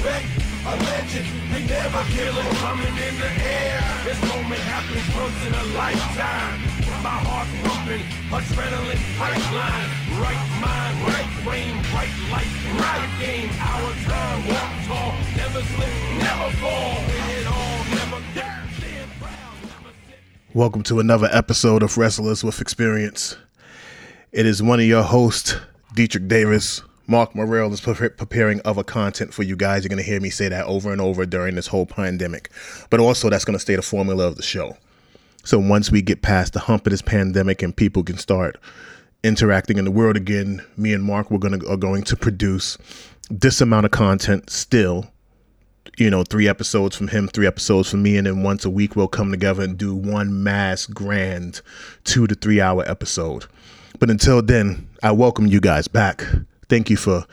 respect, a legend. Never kill him coming in the air. This moment happens once in a lifetime. My heart pumping, adrenaline pipeline. Right mind, right brain, right life, right game. Our time, walk tall, never slip, never fall. Win it all, never sit. Welcome to another episode of Wrestlers with Experience. It is one of your hosts, Dietrich Davis. Mark Morrell is pre- preparing other content for you guys. You're going to hear me say that over and over during this whole pandemic. But also, that's going to stay the formula of the show. So once we get past the hump of this pandemic and people can start interacting in the world again, me and Mark we're to are going to produce this amount of content still you know, three episodes from him, three episodes from me, and then once a week we'll come together and do one mass grand two to three hour episode. But until then, I welcome you guys back. Thank you for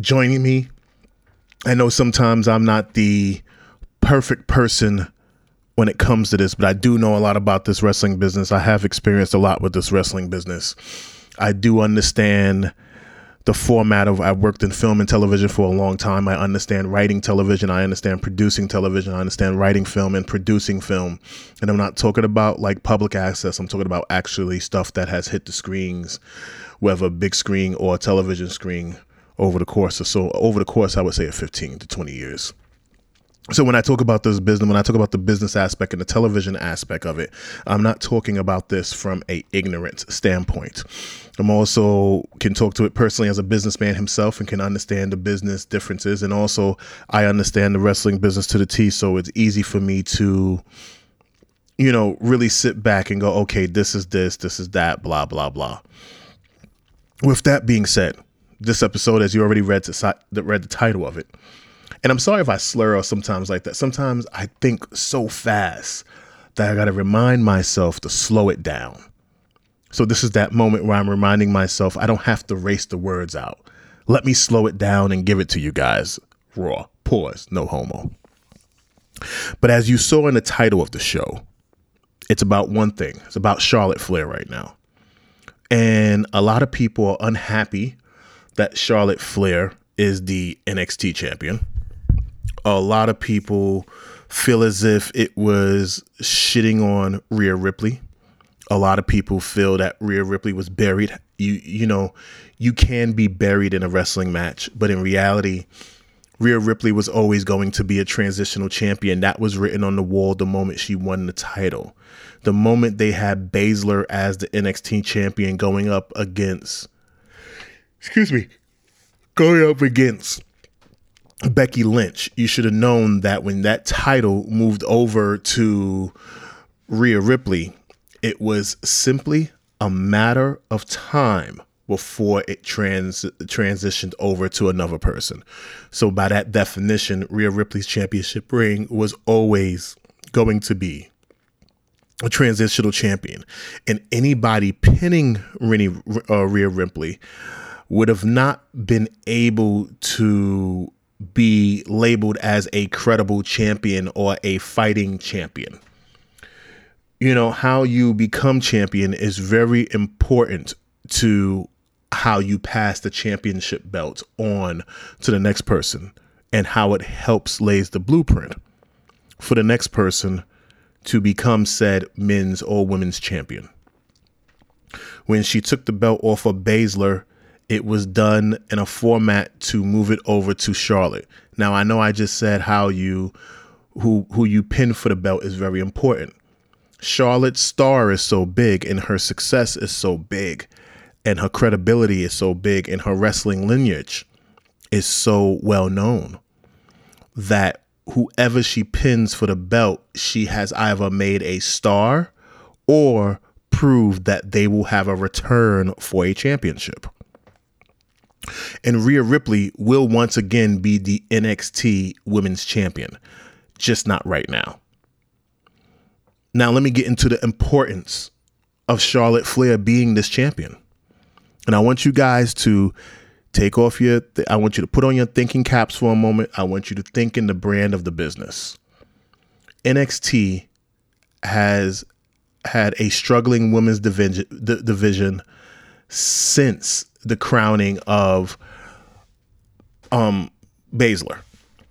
joining me. I know sometimes I'm not the perfect person when it comes to this, but I do know a lot about this wrestling business. I have experienced a lot with this wrestling business. I do understand the format of I worked in film and television for a long time. I understand writing television. I understand producing television. I understand writing film and producing film. And I'm not talking about like public access. I'm talking about actually stuff that has hit the screens, whether big screen or television screen over the course of so over the course I would say of 15 to 20 years. So when I talk about this business, when I talk about the business aspect and the television aspect of it, I'm not talking about this from a ignorant standpoint. I'm also can talk to it personally as a businessman himself and can understand the business differences. And also I understand the wrestling business to the T. So it's easy for me to, you know, really sit back and go, okay, this is this, this is that, blah, blah, blah. With that being said, this episode, as you already read, to, read the title of it, and I'm sorry if I slur or sometimes like that. Sometimes I think so fast that I got to remind myself to slow it down. So this is that moment where I'm reminding myself I don't have to race the words out. Let me slow it down and give it to you guys. Raw. Pause. No homo. But as you saw in the title of the show, it's about one thing. It's about Charlotte Flair right now. And a lot of people are unhappy that Charlotte Flair is the NXT champion a lot of people feel as if it was shitting on Rhea Ripley. A lot of people feel that Rhea Ripley was buried. You you know, you can be buried in a wrestling match, but in reality, Rhea Ripley was always going to be a transitional champion. That was written on the wall the moment she won the title. The moment they had Baszler as the NXT champion going up against excuse me, going up against Becky Lynch, you should have known that when that title moved over to Rhea Ripley, it was simply a matter of time before it trans transitioned over to another person. So by that definition, Rhea Ripley's championship ring was always going to be a transitional champion, and anybody pinning Rennie, uh, Rhea Ripley would have not been able to be labeled as a credible champion or a fighting champion. You know, how you become champion is very important to how you pass the championship belt on to the next person and how it helps lays the blueprint for the next person to become said men's or women's champion. When she took the belt off of Baszler, it was done in a format to move it over to Charlotte. Now I know I just said how you who who you pin for the belt is very important. Charlotte's star is so big and her success is so big and her credibility is so big and her wrestling lineage is so well known that whoever she pins for the belt, she has either made a star or proved that they will have a return for a championship. And Rhea Ripley will once again be the NXT Women's Champion, just not right now. Now, let me get into the importance of Charlotte Flair being this champion. And I want you guys to take off your, th- I want you to put on your thinking caps for a moment. I want you to think in the brand of the business. NXT has had a struggling women's division, division since the crowning of um Baszler.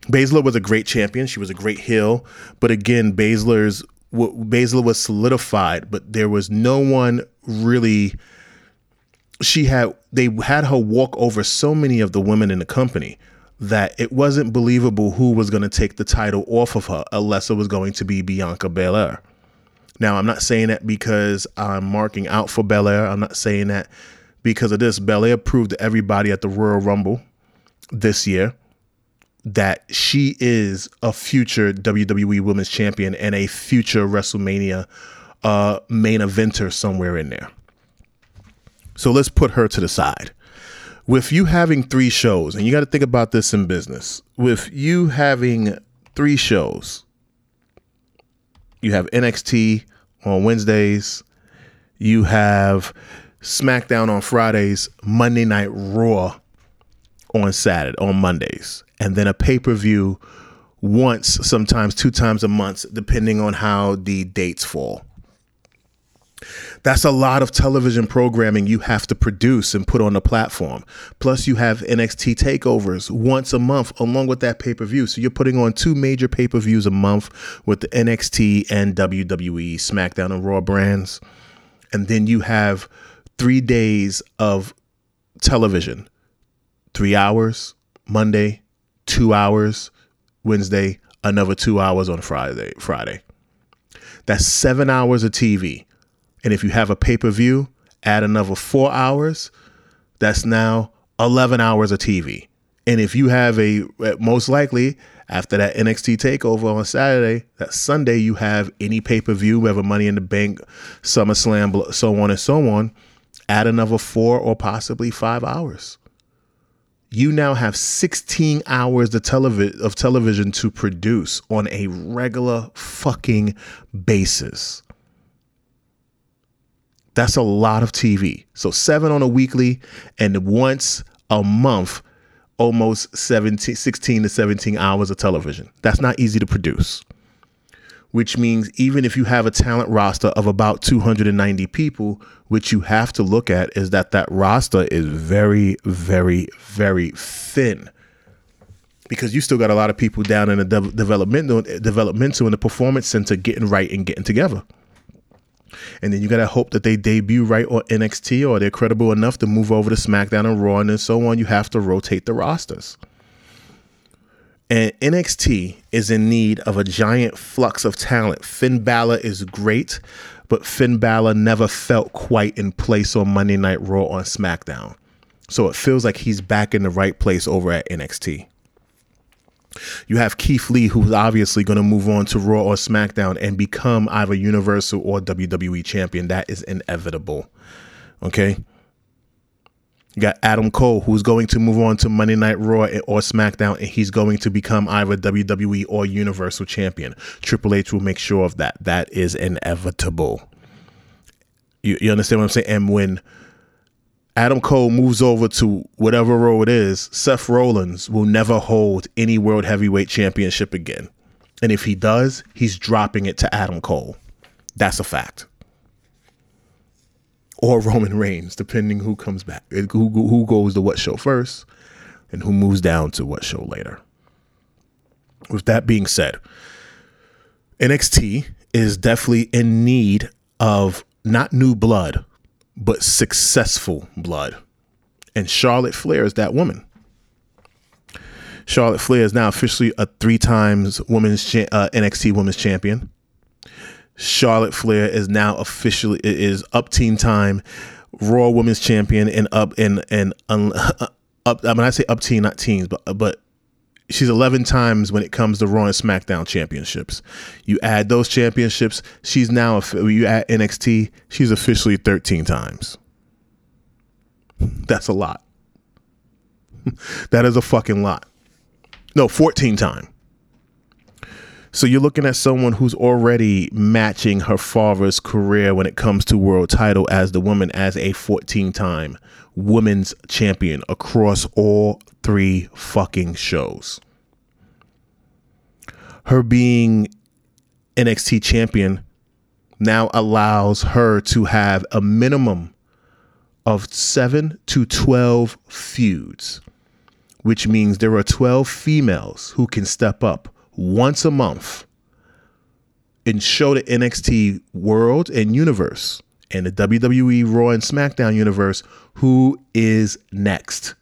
Baszler was a great champion. She was a great heel, but again, Baszler's Baszler was solidified, but there was no one really. She had they had her walk over so many of the women in the company that it wasn't believable who was going to take the title off of her unless it was going to be Bianca Belair. Now, I'm not saying that because I'm marking out for Belair. I'm not saying that because of this. Belair proved to everybody at the Royal Rumble this year that she is a future WWE Women's Champion and a future WrestleMania uh, main eventer somewhere in there. So let's put her to the side. With you having three shows, and you got to think about this in business, with you having three shows, you have NXT on Wednesdays, you have SmackDown on Fridays, Monday Night Raw on Saturday, on Mondays, and then a pay per view once, sometimes two times a month, depending on how the dates fall. That's a lot of television programming you have to produce and put on the platform. Plus, you have NXT takeovers once a month along with that pay per view. So you're putting on two major pay per views a month with the NXT and WWE, SmackDown, and Raw brands. And then you have three days of television three hours Monday, two hours Wednesday, another two hours on Friday. Friday. That's seven hours of TV. And if you have a pay per view, add another four hours. That's now 11 hours of TV. And if you have a, eh, most likely, after that NXT takeover on Saturday, that Sunday, you have any pay per view, whether Money in the Bank, SummerSlam, so on and so on, add another four or possibly five hours you now have 16 hours of, of television to produce on a regular fucking basis. That's a lot of TV. So, seven on a weekly and once a month, almost 17, 16 to 17 hours of television. That's not easy to produce which means even if you have a talent roster of about 290 people, which you have to look at is that that roster is very, very, very thin. Because you still got a lot of people down in the de- developmental, developmental in the performance center getting right and getting together. And then you gotta hope that they debut right on NXT or they're credible enough to move over to SmackDown and Raw and so on. You have to rotate the rosters. And NXT is in need of a giant flux of talent. Finn Balor is great, but Finn Balor never felt quite in place on Monday Night Raw on SmackDown. So it feels like he's back in the right place over at NXT. You have Keith Lee, who's obviously going to move on to Raw or SmackDown and become either Universal or WWE champion. That is inevitable. Okay. You got Adam Cole, who's going to move on to Monday Night Raw or SmackDown, and he's going to become either WWE or Universal Champion. Triple H will make sure of that. That is inevitable. You, you understand what I'm saying? And when Adam Cole moves over to whatever role it is, Seth Rollins will never hold any World Heavyweight Championship again. And if he does, he's dropping it to Adam Cole. That's a fact or Roman Reigns, depending who comes back, who, who goes to what show first, and who moves down to what show later. With that being said, NXT is definitely in need of not new blood, but successful blood. And Charlotte Flair is that woman. Charlotte Flair is now officially a three times women's uh, NXT Women's Champion. Charlotte Flair is now officially is up teen time Raw Women's Champion and up and and um, up. I mean, I say up teen, not teens, but but she's 11 times when it comes to Raw and SmackDown championships. You add those championships, she's now you add NXT, she's officially 13 times. That's a lot. that is a fucking lot. No, 14 time. So you're looking at someone who's already matching her father's career when it comes to world title as the woman as a 14 time women's champion across all three fucking shows. Her being NXT champion now allows her to have a minimum of seven to 12 feuds, which means there are 12 females who can step up once a month and show the NXT world and universe and the WWE Raw and SmackDown universe who is next.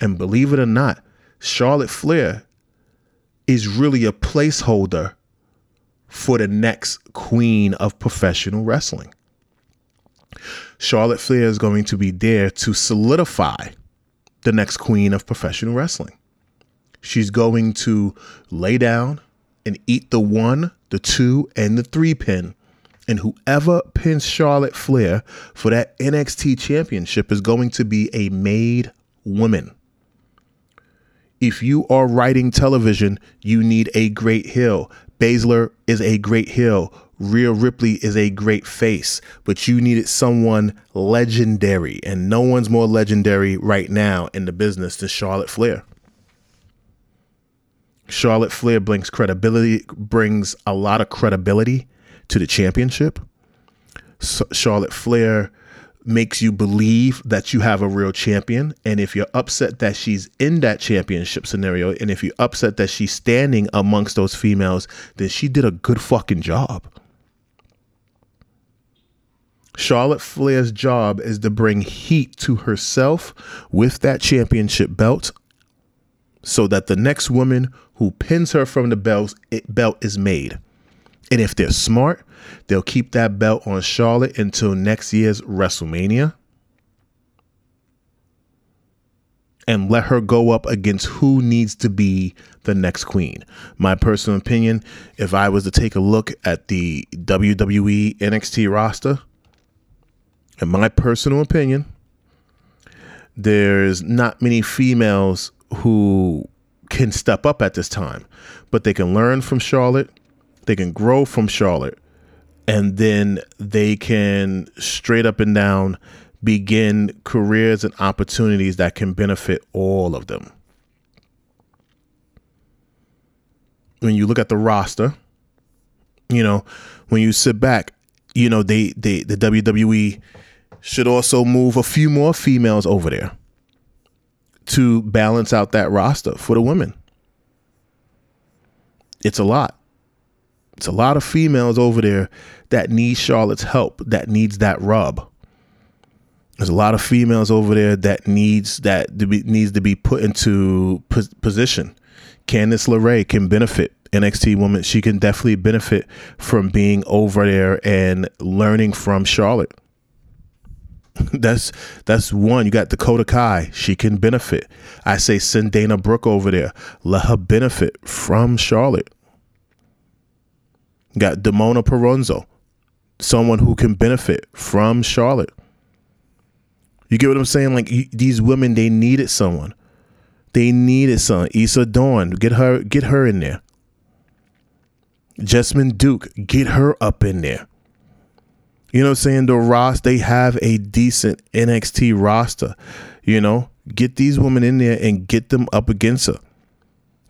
And believe it or not, Charlotte Flair is really a placeholder for the next queen of professional wrestling. Charlotte Flair is going to be there to solidify the next queen of professional wrestling. She's going to lay down and eat the one, the two, and the three pin. And whoever pins Charlotte Flair for that NXT championship is going to be a made woman. If you are writing television, you need a great heel. Baszler is a great heel. Rhea Ripley is a great face, but you needed someone legendary, and no one's more legendary right now in the business than Charlotte Flair. Charlotte Flair brings credibility, brings a lot of credibility to the championship. So Charlotte Flair makes you believe that you have a real champion. And if you're upset that she's in that championship scenario, and if you're upset that she's standing amongst those females, then she did a good fucking job. Charlotte Flair's job is to bring heat to herself with that championship belt so that the next woman who pins her from the belt, belt is made. And if they're smart, they'll keep that belt on Charlotte until next year's WrestleMania. And let her go up against who needs to be the next queen. My personal opinion, if I was to take a look at the WWE NXT roster, in my personal opinion, there's not many females who can step up at this time, but they can learn from Charlotte they can grow from Charlotte, and then they can straight up and down begin careers and opportunities that can benefit all of them. When you look at the roster, you know, when you sit back, you know, they, they the WWE should also move a few more females over there to balance out that roster for the women. It's a lot. It's a lot of females over there that need Charlotte's help, that needs that rub. There's a lot of females over there that needs that to be, needs to be put into position. Candice LeRae can benefit NXT woman. She can definitely benefit from being over there and learning from Charlotte. that's that's one. You got Dakota Kai. She can benefit. I say send Dana Brooke over there. Let her benefit from Charlotte. Got Deonna Purrazzo, someone who can benefit from Charlotte. You get what I'm saying? Like these women, they needed someone. They needed someone. Isla Dawn, get her, get her in there. Jessamyn Duke, get her up in there. You know what I'm saying? The Ross, they have a decent NXT roster. You know, get these women in there and get them up against her.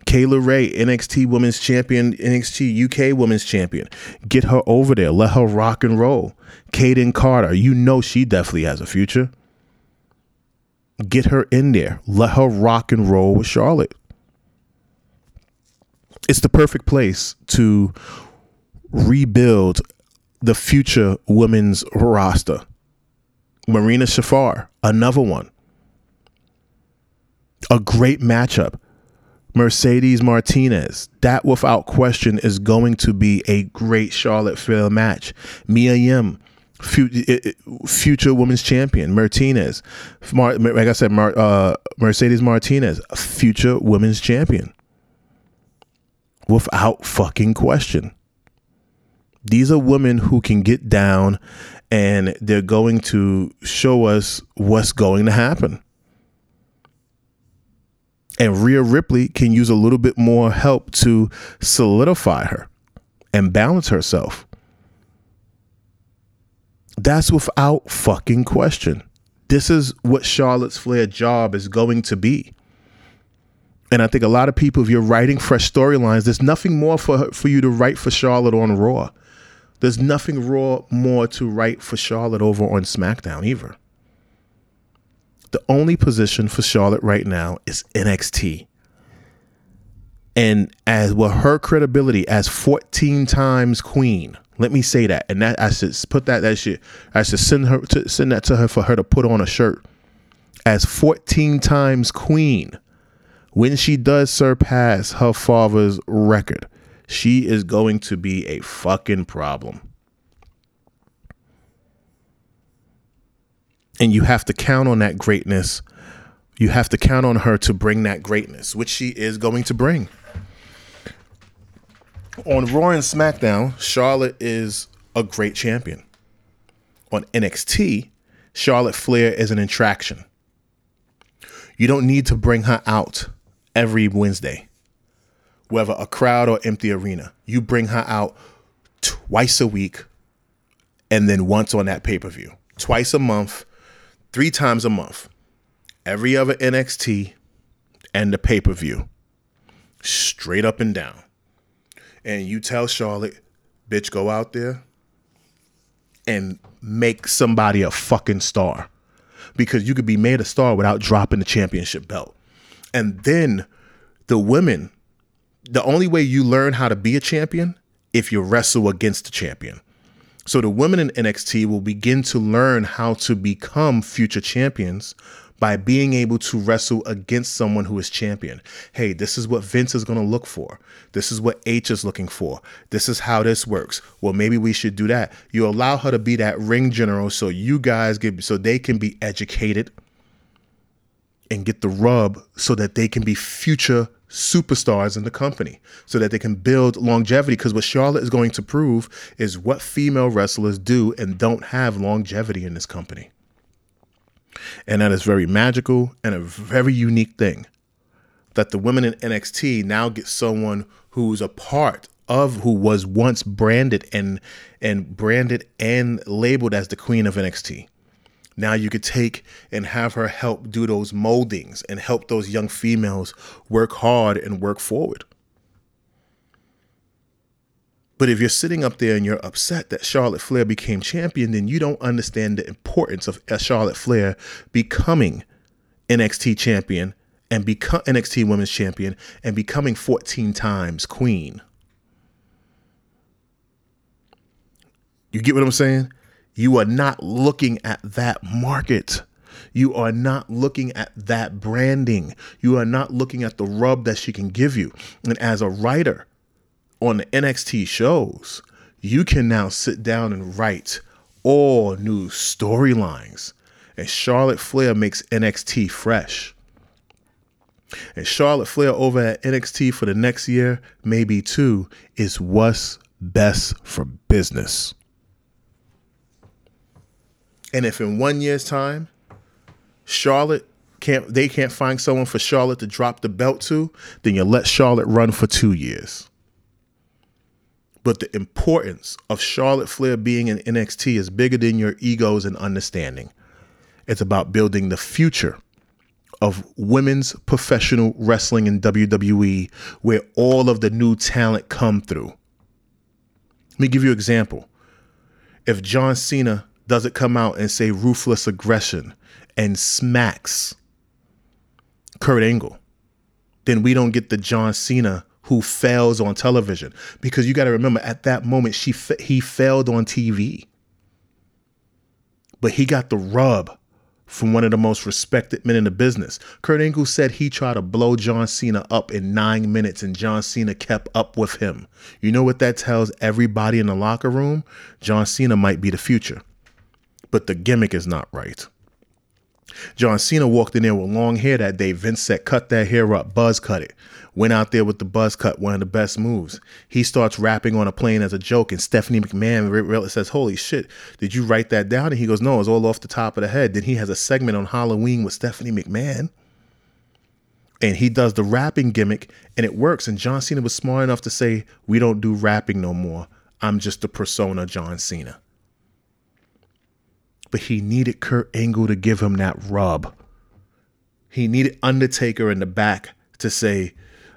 Kay Lee Ray, NXT Women's Champion, NXT UK Women's Champion. Get her over there. Let her rock and roll. Kayden Carter, you know she definitely has a future. Get her in there. Let her rock and roll with Charlotte. It's the perfect place to rebuild the future women's roster. Marina Shafir, another one. A great matchup. Mercedes Martinez. That, without question, is going to be a great Charlotte Flair match. Mia Yim, future women's champion. Martinez, like I said, uh, Mercedes Martinez, future women's champion. Without fucking question. These are women who can get down and they're going to show us what's going to happen and Rhea Ripley can use a little bit more help to solidify her and balance herself. That's without fucking question. This is what Charlotte's Flair job is going to be. And I think a lot of people, if you're writing fresh storylines, there's nothing more for for you to write for Charlotte on Raw. There's nothing raw more to write for Charlotte over on SmackDown either. The only position for Charlotte right now is NXT. And as with her credibility as 14 times queen, let me say that. And that I should put that that shit. I should send her to send that to her for her to put on a shirt. As 14 times queen, when she does surpass her father's record, she is going to be a fucking problem. And you have to count on that greatness. You have to count on her to bring that greatness, which she is going to bring. On Raw and SmackDown, Charlotte is a great champion. On NXT, Charlotte Flair is an attraction. You don't need to bring her out every Wednesday, whether a crowd or empty arena. You bring her out twice a week and then once on that pay per view, twice a month, three times a month. Every other NXT and the pay per view, straight up and down. And you tell Charlotte, bitch, go out there and make somebody a fucking star because you could be made a star without dropping the championship belt. And then the women, the only way you learn how to be a champion if you wrestle against the champion. So the women in NXT will begin to learn how to become future champions by being able to wrestle against someone who is champion. Hey, this is what Vince is going to look for. This is what H is looking for. This is how this works. Well, maybe we should do that. You allow her to be that ring general so you guys get so they can be educated and get the rub so that they can be future superstars in the company so that they can build longevity because what Charlotte is going to prove is what female wrestlers do and don't have longevity in this company. And that is very magical and a very unique thing that the women in NXT now get someone who's a part of who was once branded and and branded and labeled as the queen of NXT. Now you could take and have her help do those moldings and help those young females work hard and work forward. But if you're sitting up there and you're upset that Charlotte Flair became champion, then you don't understand the importance of Charlotte Flair becoming NXT champion and become NXT Women's Champion and becoming 14 times queen. You get what I'm saying? You are not looking at that market. You are not looking at that branding. You are not looking at the rub that she can give you. And as a writer, on the NXT shows, you can now sit down and write all new storylines. And Charlotte Flair makes NXT fresh. And Charlotte Flair over at NXT for the next year, maybe two, is what's best for business. And if in one year's time, Charlotte can't they can't find someone for Charlotte to drop the belt to, then you let Charlotte run for two years. But the importance of Charlotte Flair being in NXT is bigger than your egos and understanding. It's about building the future of women's professional wrestling in WWE where all of the new talent come through. Let me give you an example. If John Cena doesn't come out and say ruthless aggression and smacks Kurt Angle, then we don't get the John Cena who fails on television because you got to remember at that moment she he failed on TV but he got the rub from one of the most respected men in the business. Kurt Angle said he tried to blow John Cena up in 9 minutes and John Cena kept up with him. You know what that tells everybody in the locker room? John Cena might be the future. But the gimmick is not right. John Cena walked in there with long hair that day. Vince said, cut that hair up, buzz cut it. Went out there with the buzz cut, one of the best moves. He starts rapping on a plane as a joke, and Stephanie McMahon says, Holy shit, did you write that down? And he goes, No, it's all off the top of the head. Then he has a segment on Halloween with Stephanie McMahon. And he does the rapping gimmick, and it works. And John Cena was smart enough to say, We don't do rapping no more. I'm just the persona John Cena but he needed Kurt Angle to give him that rub. He needed Undertaker in the back to say,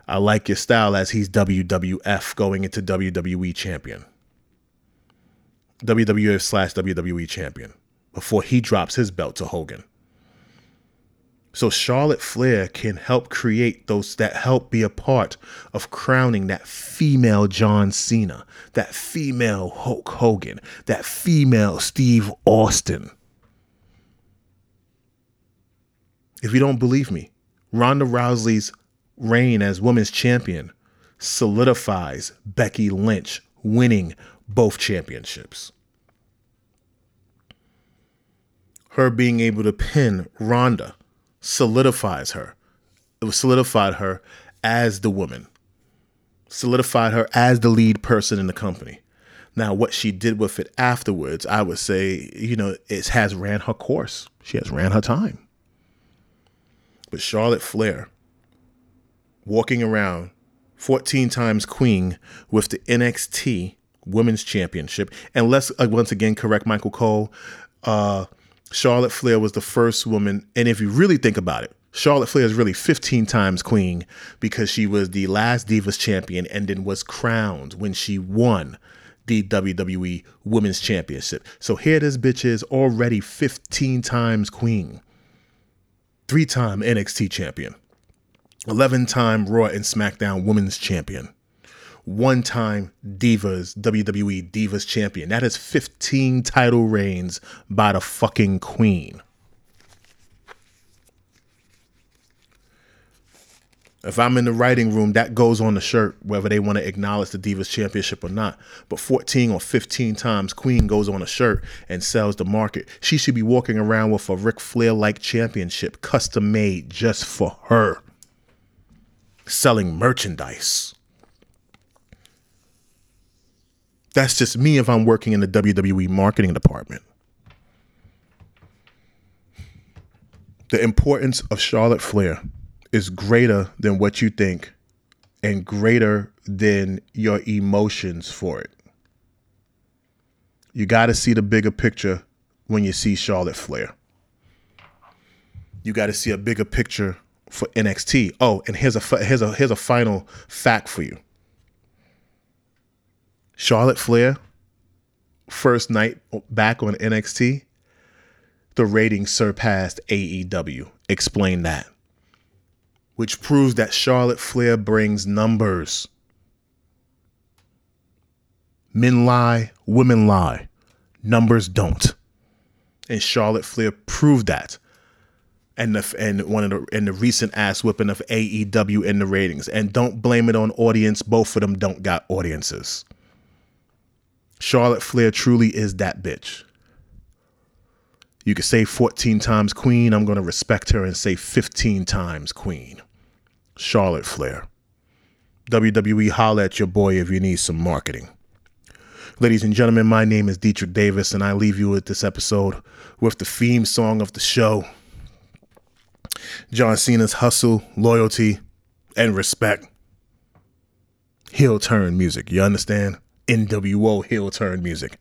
I like your style as he's WWF going into WWE champion. WWF slash WWE champion before he drops his belt to Hogan. So Charlotte Flair can help create those that help be a part of crowning that female John Cena, that female Hulk Hogan, that female Steve Austin. If you don't believe me, Ronda Rousey's reign as women's champion solidifies Becky Lynch winning both championships. Her being able to pin Ronda solidifies her. It solidified her as the woman, solidified her as the lead person in the company. Now, what she did with it afterwards, I would say, you know, it has ran her course. She has ran her time. But Charlotte Flair, walking around 14 times queen with the NXT Women's Championship. And let's uh, once again correct Michael Cole. Uh, Charlotte Flair was the first woman, and if you really think about it, Charlotte Flair is really 15 times queen because she was the last Divas champion and then was crowned when she won the WWE Women's Championship. So here this bitch is already 15 times queen, three time NXT champion, 11 time Raw and SmackDown Women's Champion one time Divas, WWE Divas champion. That is 15 title reigns by the fucking queen. If I'm in the writing room, that goes on the shirt, whether they want to acknowledge the Divas Championship or not. But 14 or 15 times Queen goes on a shirt and sells the market. She should be walking around with a Ric Flair like championship, custom made just for her, selling merchandise. That's just me if I'm working in the WWE marketing department. The importance of Charlotte Flair is greater than what you think and greater than your emotions for it. You got to see the bigger picture when you see Charlotte Flair. You got to see a bigger picture for NXT. Oh, and here's a here's a here's a final fact for you. Charlotte Flair, first night back on NXT, the ratings surpassed AEW. Explain that. Which proves that Charlotte Flair brings numbers. Men lie, women lie. Numbers don't. And Charlotte Flair proved that. And the and one of the and the recent ass whipping of AEW in the ratings. And don't blame it on audience. Both of them don't got audiences. Charlotte Flair truly is that bitch. You could say 14 times queen. I'm going to respect her and say 15 times queen. Charlotte Flair. WWE, holla at your boy if you need some marketing. Ladies and gentlemen, my name is Dietrich Davis, and I leave you with this episode with the theme song of the show John Cena's Hustle, Loyalty, and Respect. Heel turn music. You understand? NWO heel turn music.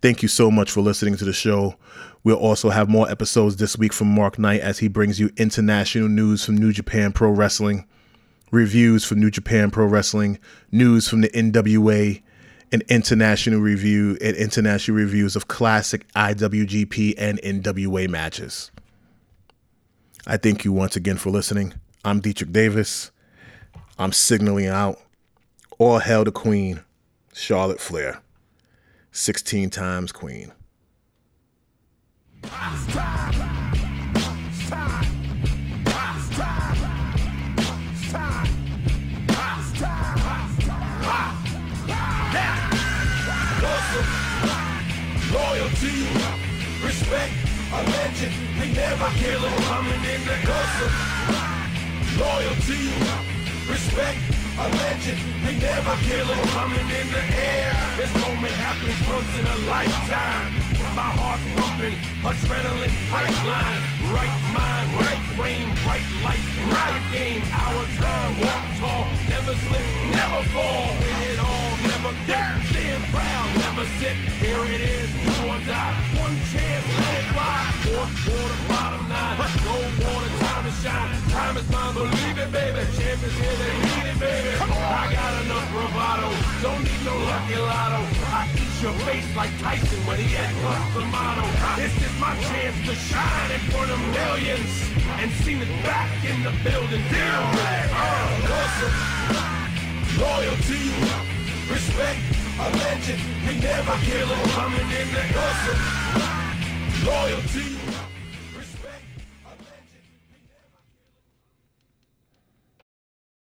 Thank you so much for listening to the show. We'll also have more episodes this week from Mark Knight as he brings you international news from New Japan Pro Wrestling, reviews from New Japan Pro Wrestling, news from the NWA, and international review and international reviews of classic IWGP and NWA matches. I thank you once again for listening. I'm Dietrich Davis. I'm signaling out. All hail the Queen. Charlotte Flair, 16 times queen. Loyalty, respect, a legend. They never kill in the. Loyalty, respect, a legend. They never kill him coming in the air. This moment happens once in a lifetime. My heart pumping, adrenaline pipeline. Right mind, right brain, right life, right game. Our time, walk tall, never slip, never fall. No lucky lotto. I eat your face like Tyson when he had the motto. This is my chance to shine in front of millions and see me back in the building. Damn right. Uh, awesome. Loyalty, respect, a legend. We never kill him coming in the awesome. Loyalty.